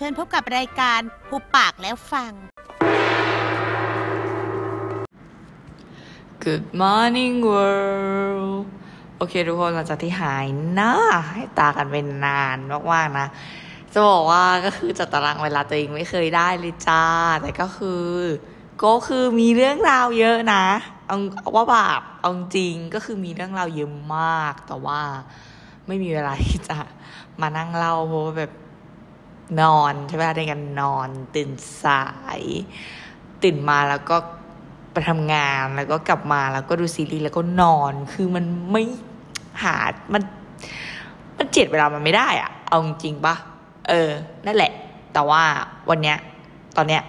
เชิญพบกับรายการผูปากแล้วฟัง Good morning world โอเคทุกคนหลังจากที่หายหน้าให้ตากันเป็นนานมากๆนะ จะบอกว่าก็คือจัดตารางเวลาตัวเองไม่เคยได้เลยจ้า แต่ก็คือ ก็คือมีเรื่องราวเยอะนะ เอาเอาว่าแบบเอาจริงก็คือมีเรื่องราวเยอะมาก แต่ว่าไม่มีเวลาที่จะมานั่งเล่าเพราะว่าแบบ นอนใช่ไหมได้กันนอนตื่นสาย ตื่นมาแล้วก็ไปทำงานแล้วก็กลับมาแล้วก็ดูซีรีส์แล้วก็นอนคือมันไม่หา มัน มันเจ็ดเวลามันไม่ได้อะเอาจริงปะเออ นั่นแหละ แต่ว่าวันเนี้ย ตอนเนี้ย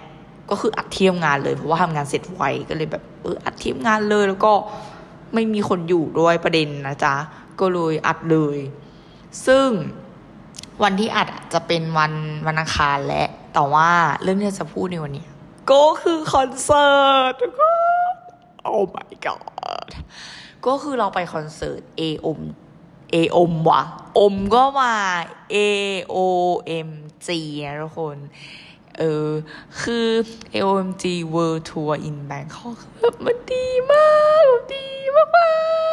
ก็คืออัดเที่ยมงานเลยเพราะว่าทำงานเสร็จไวก็เลยแบบเอออัดเที่ยมงานเลยแล้วก็ไม่มีคนอยู่ด้วยประเด็นนะจ๊ะ ก็เลยอัดเลย ซึ่ง วันที่อัดอะจะเป็นวันวันอังคารและแต่ว่าเรื่องที่จะพูดในวันนี้ ก็คือคอนเสิร์ตทุกคนโอ้ my god ก็คือเราไปคอนเสิร์ต A อม A อมวะอมก็มา A O M G นะทุกคนเออ คือ A O M G World Tour in Bangkok แบบมันดีมากแบบดีมากมา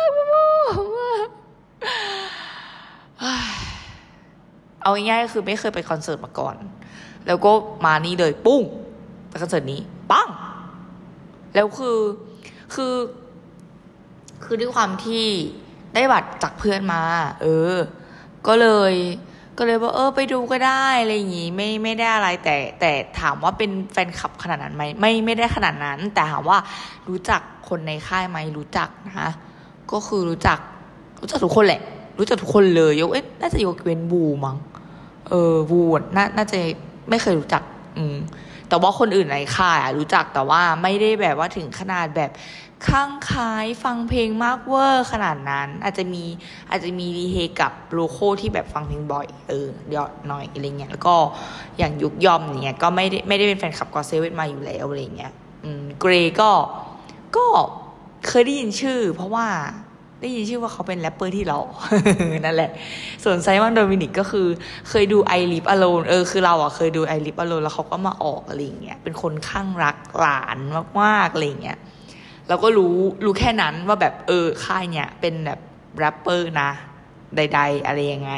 กมากมาก เอาง่ายๆก็คือไม่เคยไปคอนเสิร์ตมาก่อน แล้วก็มานี่เลยปุ้งไปคอนเสิร์ตนี้ปังแล้วคือคือ คือด้วยความที่ได้บัตรจากเพื่อนมา เออ ก็เลย ก็เลยว่าเออ ไปดูก็ได้อะไรอย่างงี้ไม่ไม่ได้อะไรแต่ แต่ถามว่าเป็นแฟนคลับขนาดนั้นไหมไม่ไม่ได้ขนาดนั้น แต่ถามว่ารู้จักคนในค่ายไหมรู้จักนะก็คือรู้จัก รู้จักทุกคนแหละ รู้จักทุกคนเลยยกเอ๊ะน่าจะยกเว้นบูมั้ง เออบูน่าน่าจะไม่เคยรู้จัก อืมแต่ว่าคนอื่นในค่ายรู้จักแต่ว่าไม่ได้แบบว่าถึงขนาดแบบข้างคายฟังเพลงมากเวอร์ขนาดนั้น อาจจะมีอาจจะมีรีเฮกับโลโก้ที่แบบฟังเพลงบ่อยเออเดี๋ยวหน่อยอะไรเงี้ยแล้วก็อย่างยูคยอมเนี่ยก็ไม่ได้ไม่ได้เป็นแฟนคลับ GOT7มาอยู่แล้วอะไรเงี้ยอืมเกรย์ก็ก็เคยได้ยินชื่อ เพราะว่า ได้ยินชื่อว่าเขาเป็นแรปเปอร์ที่เรานั่นแหละ ส่วนไซมอนโดมินิกก็คือเคยดู I Live Alone เออคือเราอะเคยดู I Live Alone แล้วเขาก็มาออกอะไรเงี้ยเป็นคนข้างรักหลานมากๆอะไรเงี้ยเราก็รู้รู้แค่นั้นว่าแบบเออค่ายเนี่ยเป็นแบบแรปเปอร์นะใด ๆ อะไรยังไง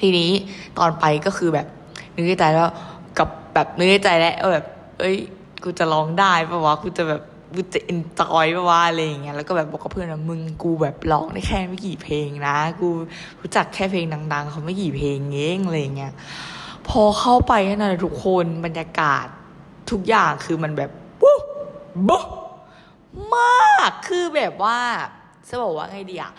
ทีนี้ตอนไปก็คือแบบนึกในใจแล้วกับแบบนึกในใจแล้วแบบ เอ้ย กูจะร้องได้ปะวะกูจะแบบ กูจะเอนจอยปะวะอะไรอย่างเงี้ยแล้วก็แบบบอกกับเพื่อนว่ามึงกูแบบร้องได้แค่ไม่กี่เพลงนะ กูรู้จักแค่เพลงดัง ๆ เขาไม่กี่เพลงเองอะไรอย่างเงี้ยพอเข้าไปนะทุกคนบรรยากาศทุกอย่างคือมันแบบปุ๊บบ๊มากคือแบบว่าจะบอกว่าไงดีอะ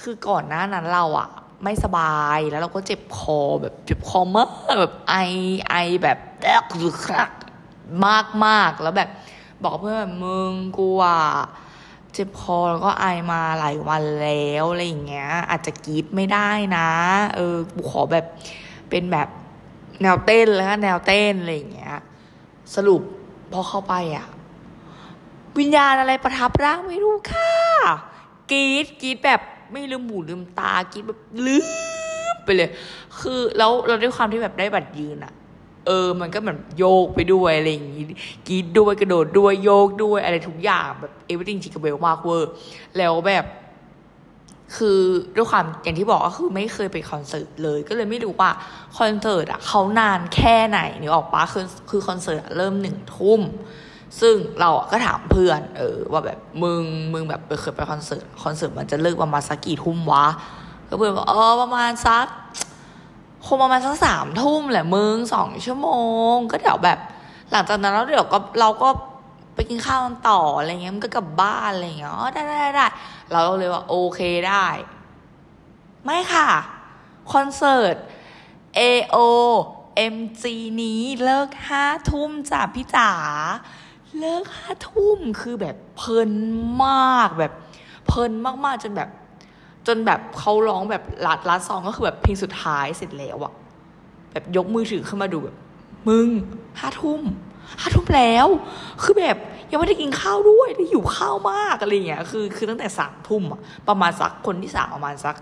คือก่อนหน้านั้นเราอะไม่สบายแล้วเราก็เจ็บคอแบบเจ็บคอมากแบบไอไอแบบแอกหรือครักมากมากแล้วแบบ บอกเพื่อนแบบมึงกูอะเจ็บคอแล้วก็ไอมาหลายวันแล้วอะไรอย่างเงี้ย อาจจะกรีดไม่ได้นะ เออกูขอแบบเป็นแบบแนวเต้นแล้วก็แนวเต้นอะไรอย่างเงี้ย สรุปพอเข้าไปอะวิญญาณอะไรประทับร่างไม่รู้ค่ะกรี๊ดกรี๊ดแบบไม่ลืมหูลืมตากรี๊ดแบบลืมไปเลย คือแล้วเราด้วยความที่แบบได้บัตรยืนอะ เออ มันก็เหมือนโยกไปด้วยอะไรอย่างงี้กรี๊ดด้วยกระโดดด้วยโยกด้วยอะไรทุกอย่างแบบ everything jingle bell มากเวอร์แล้วแบบคือด้วยความอย่างที่บอกก็คือไม่เคยไปคอนเสิร์ตเลย ก็เลยไม่รู้ว่าคอนเสิร์ตอะเขานานแค่ไหนนึกออกปะคือคือคอนเสิร์ตเริ่มหนึ่งทุ่ม ซึ่งเราก็ถามเพื่อน เออ ว่าแบบมึงมึงแบบเคยไปคอนเสิร์ตคอนเสิร์ตมันจะเลิกประมาณสักกี่ทุ่มวะก็เพื่อนบอกเออประมาณสัก คงประมาณสักสามทุ่มแหละมึงสองชั่วโมง ก็เดี๋ยวแบบ หลังจากนั้นแล้วเดี๋ยวก็เราก็ไปกินข้าวกันต่ออะไรเงี้ยมันก็กลับบ้านอะไรเงี้ยอ๋อได้ได้ได้ เราเลยว่าโอเคได้ ไม่ค่ะ คอนเสิร์ต AO MG นี้เลิกห้าทุ่มจ้ะพี่จ๋าเลิกห้าทุ่มคือแบบเพลินมากแบบเพลินมากๆจนแบบ จนแบบเขาร้องแบบลัดลัดซองก็คือแบบเพลงสุดท้ายเสร็จแล้วอะแบบยกมือถือขึ้นมาดูแบบมึงห้าทุ่มห้าทุ่มแล้ว คือแบบยังไม่ได้กินข้าวด้วยได้หิวข้าวมากอะไรเงี้ยคือคือตั้งแต่สามทุ่มอะประมาณสักคนที่สามประมาณสัก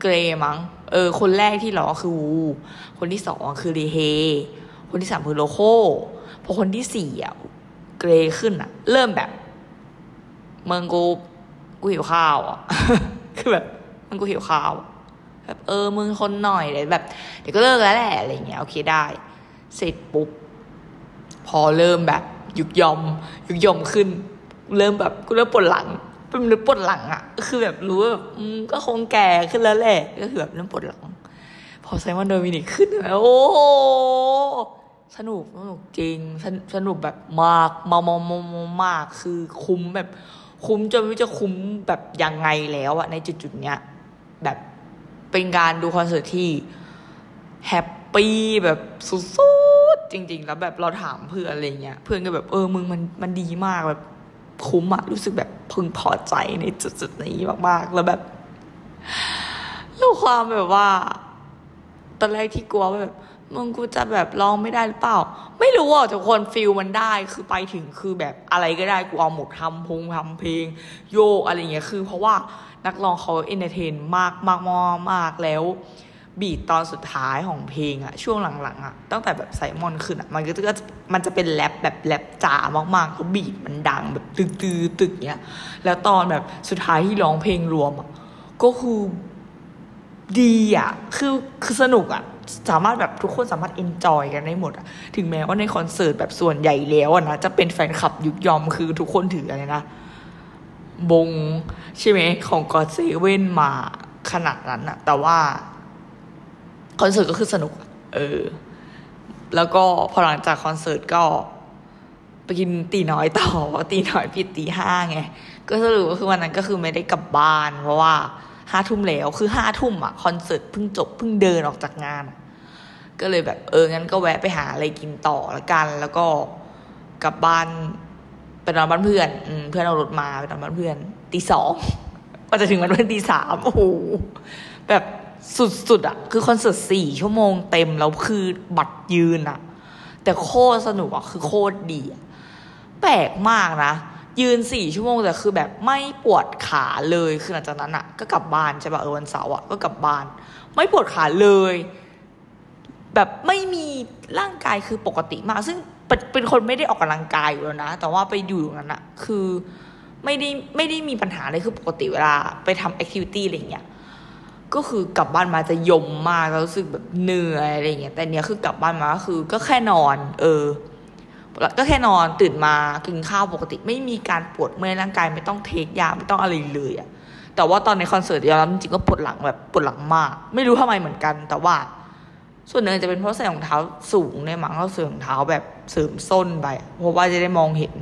เกรมั้งเออ คนแรกที่ร้องคือวูคนที่สองคือรีเฮ คนที่สามคือโลโคพอคนที่สี่อะเกรขึ้นอะเริ่มแบบเมืองกูกูหิวข้าวอะ คือแบบมึงกูหิวข้าวแบบเออมึงคนหน่อยเลยแบบเดี๋ยวก็เลิกแล้วแหละอะไรเงี้ยโอเคได้ เสร็จปุ๊บ พอเริ่มแบบยุกยอม ยุกยอมขึ้น เริ่มแบบกูเริ่มปวดหลังเป็นนึกปวดหลังอะคือแบบรู้ว่าแบบอืมก็คงแก่ขึ้นแล้วแหละก็คือแบบเริ่มปวดหลัง พอไซมอนโดมินิกขึ้นแล้วโอ้สนุกสนุกจริงสนสนุกแบบมากมามามามามากคือคุ้มแบบ คุ้มจนไม่รู้จะคุ้มแบบยังไงแล้วอะในจุดๆเนี้ยแบบเป็นการดูคอนเสิร์ตที่ happy แบบสุดๆจริง ๆ แล้วแบบเราถามเพื่อนอะไรเงี้ยเพื่อนก็แบบเออมึงมันมันดีมากแบบคุ้มอะรู้สึกแบบพึงพอใจในจุดๆนี้มากๆ แล้วแบบแล้วความแบบว่า ตอนแรกที่กลัวแบบ มึงกูจะแบบร้องไม่ได้หรือเปล่า ไม่รู้อะทุกคน feel มันได้คือไปถึงคือแบบอะไรก็ได้กูเอาหมดทำพงทำเพลง โยกอะไรเงี้ยคือ เพราะว่านักร้องเขา entertain มากมากมากมากแล้ว beat ตอนสุดท้ายของเพลงอะช่วงหลังๆอะตั้งแต่แบบไซมอนขึ้นอะมันก็จะมันจะเป็นแรปแบบแรปจ๋ามากๆแล้ว beat มันดังแบบตึกตึกตึกเนี้ยแล้วตอนแบบสุดท้ายที่ร้องเพลงรวมอะก็คือดีอะคือคือสนุกอะ สามารถแบบทุกคนสามารถ enjoy กันได้หมดอะถึงแม้ว่าในคอนเสิร์ตแบบส่วนใหญ่แล้วนะจะเป็นแฟนคลับยุกยอมคือทุกคนถืออะไรนะบงใช่ไหมของกอดเซเว่นมาขนาดนั้นอะแต่ว่าคอนเสิร์ตก็คือสนุก เออ แล้วก็พอหลังจากคอนเสิร์ตก็ไปกินตีน้อยต่อตีน้อยปิดตีห้าไง ก็สรุปก็คือวันนั้นก็คือไม่ได้กลับบ้าน เพราะว่า ห้าทุ่มแล้วคือห้าทุ่มอะคอนเสิร์ตเพิ่งจบเพิ่งเดินออกจากงานก็เลยแบบเอองั้นก็แวะไปหาอะไรกินต่อละกัน แล้วก็กลับบ้านไปนอนบ้านเพื่อนอเพื่อนเอารถมาไปนอนบ้านเพื่อนตีสองกว่าจะถึงบ้านเพื่อนตีสามโอ้โหแบบสุดๆอะคือคอนเสิร์ตสี่ชั่วโมงเต็มแล้วคือบัตรยืนอะแต่โคตรสนุกอะคือโคตรดีแปลกมากนะ ยืนสี่ชั่วโมงแต่คือแบบไม่ปวดขาเลยคือหลังจากนั้นอะก็กลับบ้านใช่ป่ะเออวันเสาร์อะก็กลับบ้าน ไม่ปวดขาเลย แบบไม่มีร่างกายคือปกติมาก ซึ่งเป็นคนไม่ได้ออกกำลังกายอยู่แล้วนะ แต่ว่าไปอยู่ตรงนั้นอะคือไม่ได้ไม่ได้มีปัญหาเลยคือปกติเวลาไปทำแอคทิวิตี้อะไรเงี้ยก็คือกลับบ้านมาจะยมมากแล้วรู้สึกแบบเหนื่อยอะไรเงี้ยแต่เนี้ยคือกลับบ้านมาก็คือก็แค่นอน เออ ก็แค่นอนตื่นมากินข้าวปกติ ไม่มีการปวดเมื่อยร่างกายไม่ต้องเทคยาไม่ต้องอะไรเลยอะแต่ว่าตอนในคอนเสิร์ตยอมรับจริงๆก็ปวดหลังแบบปวดหลังมาก ไม่รู้ทำไมเหมือนกัน แต่ว่า ส่วนหนึ่งจะเป็นเพราะใส่รองเท้าสูงเนี่ยมั้งเราใส่รองเท้าแบบเสริมส้นไปเพราะว่าจะได้มองเห็น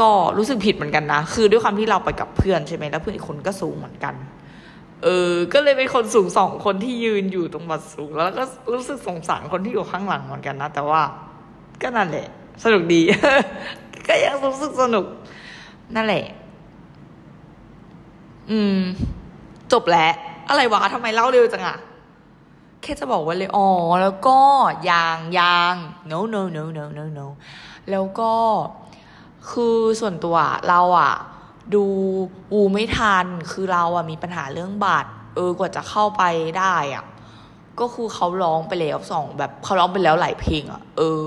ก็รู้สึกผิดเหมือนกันนะ คือด้วยความที่เราไปกับเพื่อนใช่ไหมแล้วเพื่อนอีกคนก็สูงเหมือนกัน เออ ก็เลยเป็นคนสูงสองคนที่ยืนอยู่ตรงบัดสูง แล้วก็รู้สึกสงสารคนที่อยู่ข้างหลังเหมือนกันนะ แต่ว่า ก็นั่นแหละ สนุกดี ก็ยังรู้สึกสนุก นั่นแหละ อืม จบแล้ว อะไรวะทำไมเล่าเร็วจังอะแค่จะบอกว่าเลยอ๋อแล้วก็ยางยาง no no no no no no แล้วก็คือส่วนตัวเราอะดูอูไม่ทัน คือเราอะมีปัญหาเรื่องบัตร เออกว่าจะเข้าไปได้อะก็คือเขาร้องไปแล้วสองแบบเขาร้องไปแล้วหลายเพลงอะเออ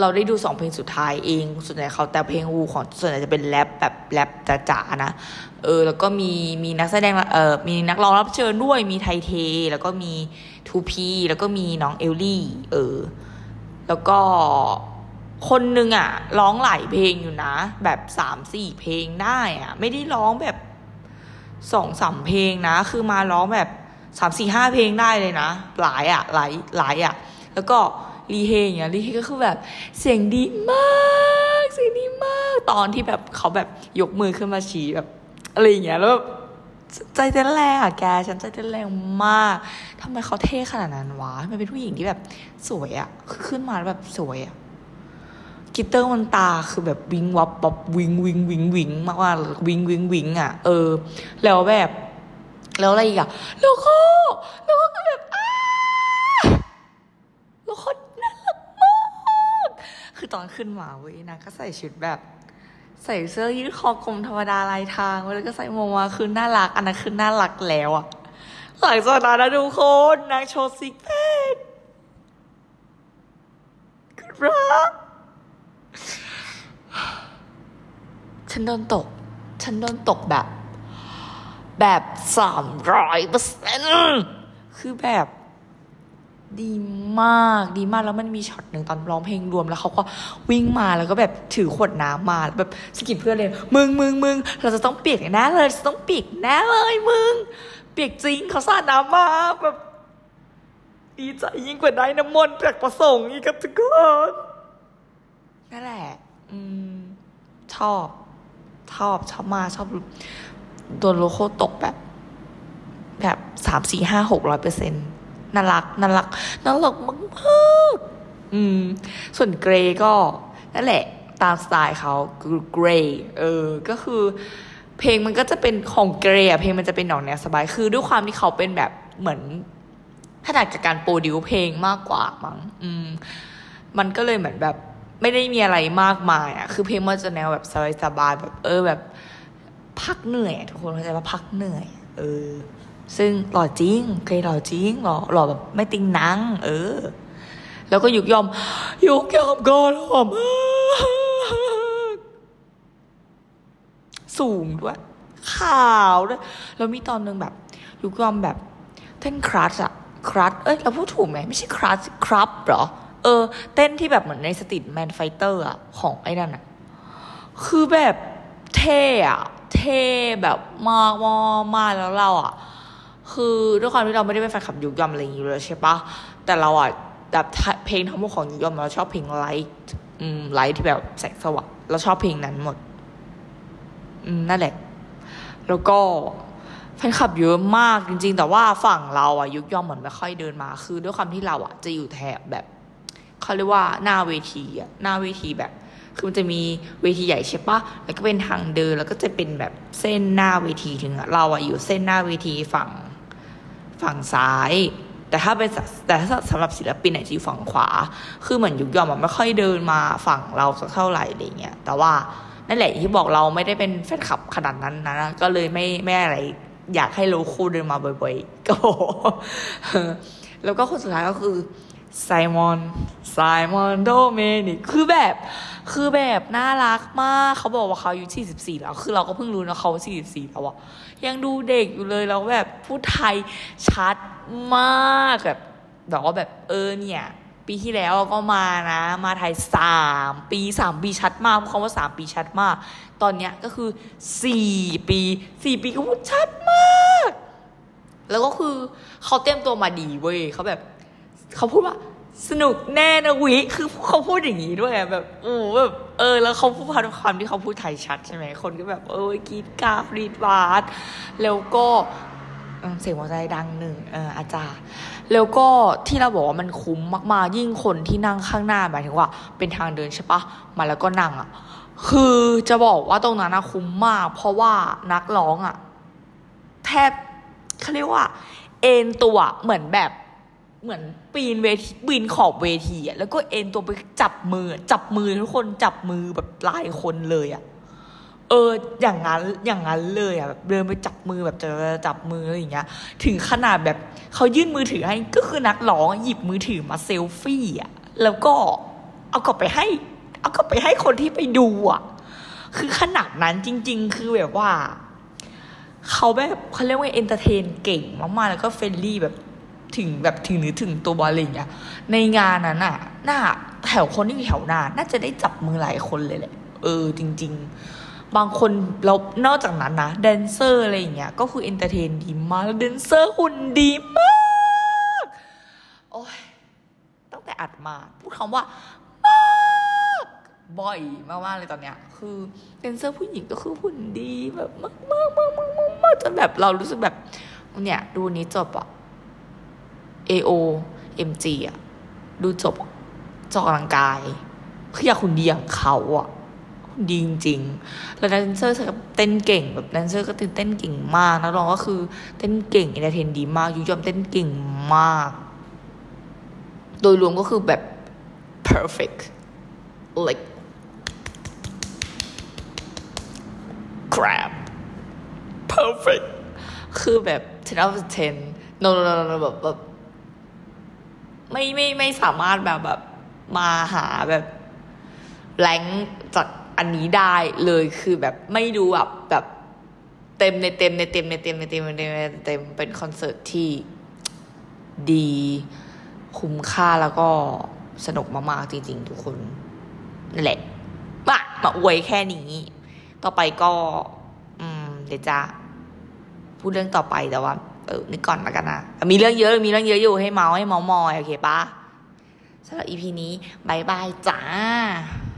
เราได้ดูสองเพลงสุดท้ายเอง ส่วนใหญ่เขาแต่เพลงวูของส่วนใหญ่จะเป็นแรปแบบแรปจ๋าๆนะ เออ แล้วก็มีมีนักแสดงเออมีนักร้องรับเชิญด้วย มีไทเท แล้วก็มีทูพีแล้วก็มีน้องเอลลี่ เออ แล้วก็คนหนึ่งอะ ร้องหลายเพลงอยู่นะ แบบสามสี่เพลงได้อะ ไม่ได้ร้องแบบสองสามเพลงนะ คือมาร้องแบบ สามสี่ห้าเพลงได้เลยนะ หลายอะหลายหลายอะ แล้วก็รีเฮอย่างเงี้ยรีเฮก็คือแบบเสียงดีมากเสียงดีมาก ตอนที่แบบเขาแบบยกมือขึ้นมาชี้แบบอะไรอย่างเงี้ยแล้วแบบใจเต้นแรงอะแก ฉันใจเต้นแรงมากทำไมเขาเท่ขนาดนั้นวะมันเป็นผู้หญิงที่แบบสวยอะคือขึ้นมาแล้วแบบสวยอะกิตเตอร์มันตาคือแบบวิงวับแบบวิงวิงวิงวิงมากว่าวิงวิงวิงอะ เออ แล้วแบบ แล้วอะไรอีกอะแล้วก็แล้วก็แบบอ้าแล้วก็น่ารักมากคือตอนขึ้นมาเว้ยนางก็ใส่ชุดแบบ ใส่เสื้อยืดคอกลมธรรมดาลายทางแล้วก็ใส่โมมาคือน่ารักอันนั้นคือน่ารักแล้วอะหลังจากนั้นนะทุกคนนางโชว์ซิกแพคครับฉันโดนตก ฉันโดนตกแบบ แบบสามร้อยเปอร์เซ็นคือแบบดีมากดีมากแล้วมันมีช็อตหนึ่งตอนร้องเพลงรวมแล้วเขาก็วิ่งมาแล้วก็แบบถือขวดน้ำมาแแบบสกิดเพื่อนเลยมึงมึงมึงเราจะต้องเปียกแน่เลยจะต้องเปียกแน่เลยมึง เปียกจริงเขาสาดน้ำมาแบบดีใจยิ่งกว่าได้น้ำมนต์จากประสงค์อีกครับทุกคนนั่นแหละ อืม ชอบ ชอบชอบมาชอบ โดนโลโก้ตกแบบ แบบสามสี่ห้าหกร้อยเปอร์เซ็นต์น่ารักน่ารักน่ารักมากมากอืม ส่วนเกรก็นั่นแหละ ตามสไตล์เขาเกรเออ ก็คือ เพลงมันก็จะเป็นของเกรอะเพลงมันจะเป็นหนองแนวสบาย คือด้วยความที่เขาเป็นแบบเหมือนถนัดกับการโปรดิวเพลงมากกว่ามั้งอืม มันก็เลยเหมือนแบบ ไม่ได้มีอะไรมากมายอะคือเพลงมันจะแนวแบบสบายๆแบบ เออแบบ พักเหนื่อยทุกคนเข้าใจว่าพักเหนื่อย เออ ซึ่งหล่อจริงเคยหล่อจริงหล่อหล่อแบบไม่ติงนัง เออ แล้วก็ยุกยอมยุกยอมก็หล่อมากสูงด้วยขาวด้วยแล้วมีตอนหนึ่งแบบ ยุกยอมแบบเต้นครัชอะครัชเอ้ยเราพูดถูกไหมไม่ใช่ครัชครับเหรอเออ เต้นที่แบบเหมือนใน Street Man Fighter อะของไอ้นั่นอะคือแบบเท่อะ เท่แบบมากมากมากแล้วเราอะคือด้วยความที่เราไม่ได้เป็นแฟนคลับยุกยอมอะไรอย่างนี้เลยใช่ปะแต่เราอะแบบเพลงทั้งหมดของยุกยอมเราชอบเพลง Light อืม Light ที่แบบแสงสว่างเราชอบเพลงนั้นหมด อืมนั่นแหละ แล้วก็แฟนคลับเยอะมากจริง ๆ แต่ว่าฝั่งเราอะยุกยอมเหมือนไม่ค่อยเดินมา คือด้วยความที่เราอะจะอยู่แถบแบบเขาเรียกว่าหน้าเวทีอะหน้าเวทีแบบ คือมันจะมีเวทีใหญ่ใช่ปะแล้วก็เป็นทางเดินแล้วก็จะเป็นแบบเส้นหน้าเวทีถึงอะเราอะอยู่เส้นหน้าเวทีฝั่งฝั่งซ้าย แต่ถ้าเป็นแต่ถ้าสำหรับศิลปินเนี่ยจะอยู่ฝั่งขวา คือเหมือนยุกยอมอะไม่ค่อยเดินมาฝั่งเราสักเท่าไหร่อะไรเงี้ยแต่ว่านั่นแหละที่บอกเราไม่ได้เป็นแฟนคลับขนาดนั้นนะก็เลยไม่ไม่อะไรอยากให้โลโก้เดินมาบ่อยๆก็แล้วก็คนสุดท้ายก็คือ ไซมอน ไซมอนโดเมนิกคือแบบ คือแบบน่ารักมาก เขาบอกว่าเขาอายุ 44 แล้ว คือเราก็เพิ่งรู้นะเขา 44 แล้วอะยังดูเด็กอยู่เลยแล้วแบบพูดไทยชัดมากแบบบอกว่าแบบเออเนี่ย ปีที่แล้วก็มานะ มาไทยสามปีสามปีชัดมากเพราะคำว่าสามปีชัดมาก ตอนเนี้ยก็คือสี่ปีสี่ปีก็พูดชัดมาก แล้วก็คือเขาเตรียมตัวมาดีเว้ยเขาแบบ เขาพูดว่าสนุกแน่นะวิ คือเขาพูดอย่างนี้ด้วยแบบโอ้แบบเออ แล้วเขาพูดความที่เขาพูดไทยชัดใช่ไหมคนก็แบบ เออกรี๊ดกร๊าดกรี๊ดว้ายแล้วก็เสียงหัวใจดังหนึ่งเอออาจารย์ แล้วก็ที่เราบอกว่ามันคุ้มมากๆ ยิ่งคนที่นั่งข้างหน้าหมายถึงว่า เป็นทางเดินใช่ปะมาแล้วก็นั่งอะ คือจะบอกว่าตรงนั้นนะคุ้มมาก เพราะว่านักร้องอะแทบเขาเรียกว่า เอ็นตัวเหมือนแบบ เหมือนปีนเวทีปีนขอบเวทีอะแล้วก็เอ็นตัวไปจับมือ จับมือทุกคนจับมือแบบหลายคนเลยอะเอออย่างนั้นอย่างนั้นเลยอะแบบเดินไปจับมือแบบจะจับมืออะไรอย่างเงี้ย ถึงขนาดแบบเขายื่นมือถือให้ก็คือนักร้องหยิบมือถือมาเซลฟี่อะแล้วก็เอากลับไปให้ เอากลับไปให้คนที่ไปดูอะคือขนาดนั้นจริง ๆ คือแบบว่าเขาแบบเขาเรียกว่า entertain เก่งมากๆแล้วก็ friendly แบบ ถึงแบบถึงหรือถึงตัวบอลอะไรอย่างเงี้ยในงานนั้นอะน่าแถวคนที่อยู่แถวหน้าน่าจะได้จับมือหลายคนเลยแหละ เออ จริง ๆ บางคนแล้วนอกจากนั้นนะแดนเซอร์อะไรอย่างเงี้ยก็คือ entertain ดีมากแล้วแดนเซอร์หุ่นดีมากโอ้ยตั้งแต่อัดมา พูดคำว่ามากบ่อยมากๆเลยตอนเนี้ย คือแดนเซอร์ผู้หญิงก็คือหุ่นดีแบบมากมากมากมากมากจนแบบเรารู้สึกแบบเนี่ยดูนี้จบอะ AOMG อะดูจบจะออกกำลังกายคืออยากหุ่นดีอย่างเขาอะดีจริงๆแล้วแดนเซอร์ก็เต้นเก่งแบบแดนเซอร์ก็เต้นเก่งมากนักร้องก็คือเต้นเก่ง entertain ดีมากยุกยอมเต้นเก่งมาก โดยรวมก็คือแบบ perfect like crap perfect คือแบบ10 out of 10 no no no no no แบบแบบ ไม่ไม่ไม่สามารถแบบแบบมาหาแบบแรงจากอันนี้ได้เลยคือแบบไม่ดูแบบแบบเต็มในเต็มในเต็มในเต็มในเต็มในเต็มในเต็มเป็นคอนเสิร์ตที่ดี คุ้มค่าแล้วก็สนุกมากๆจริงๆ ทุกคนนั่นแหละมามาอวยแค่นี้ ต่อไปก็ อืม เดี๋ยวจะพูดเรื่องต่อไปแต่ว่า เออนึกก่อนแล้วกันนะมีเรื่องเยอะมีเรื่องเยอะอยู่ให้เมาส์ให้เมาส์มอยโอเคปะสำหรับอีพีนี้บายบายจ้า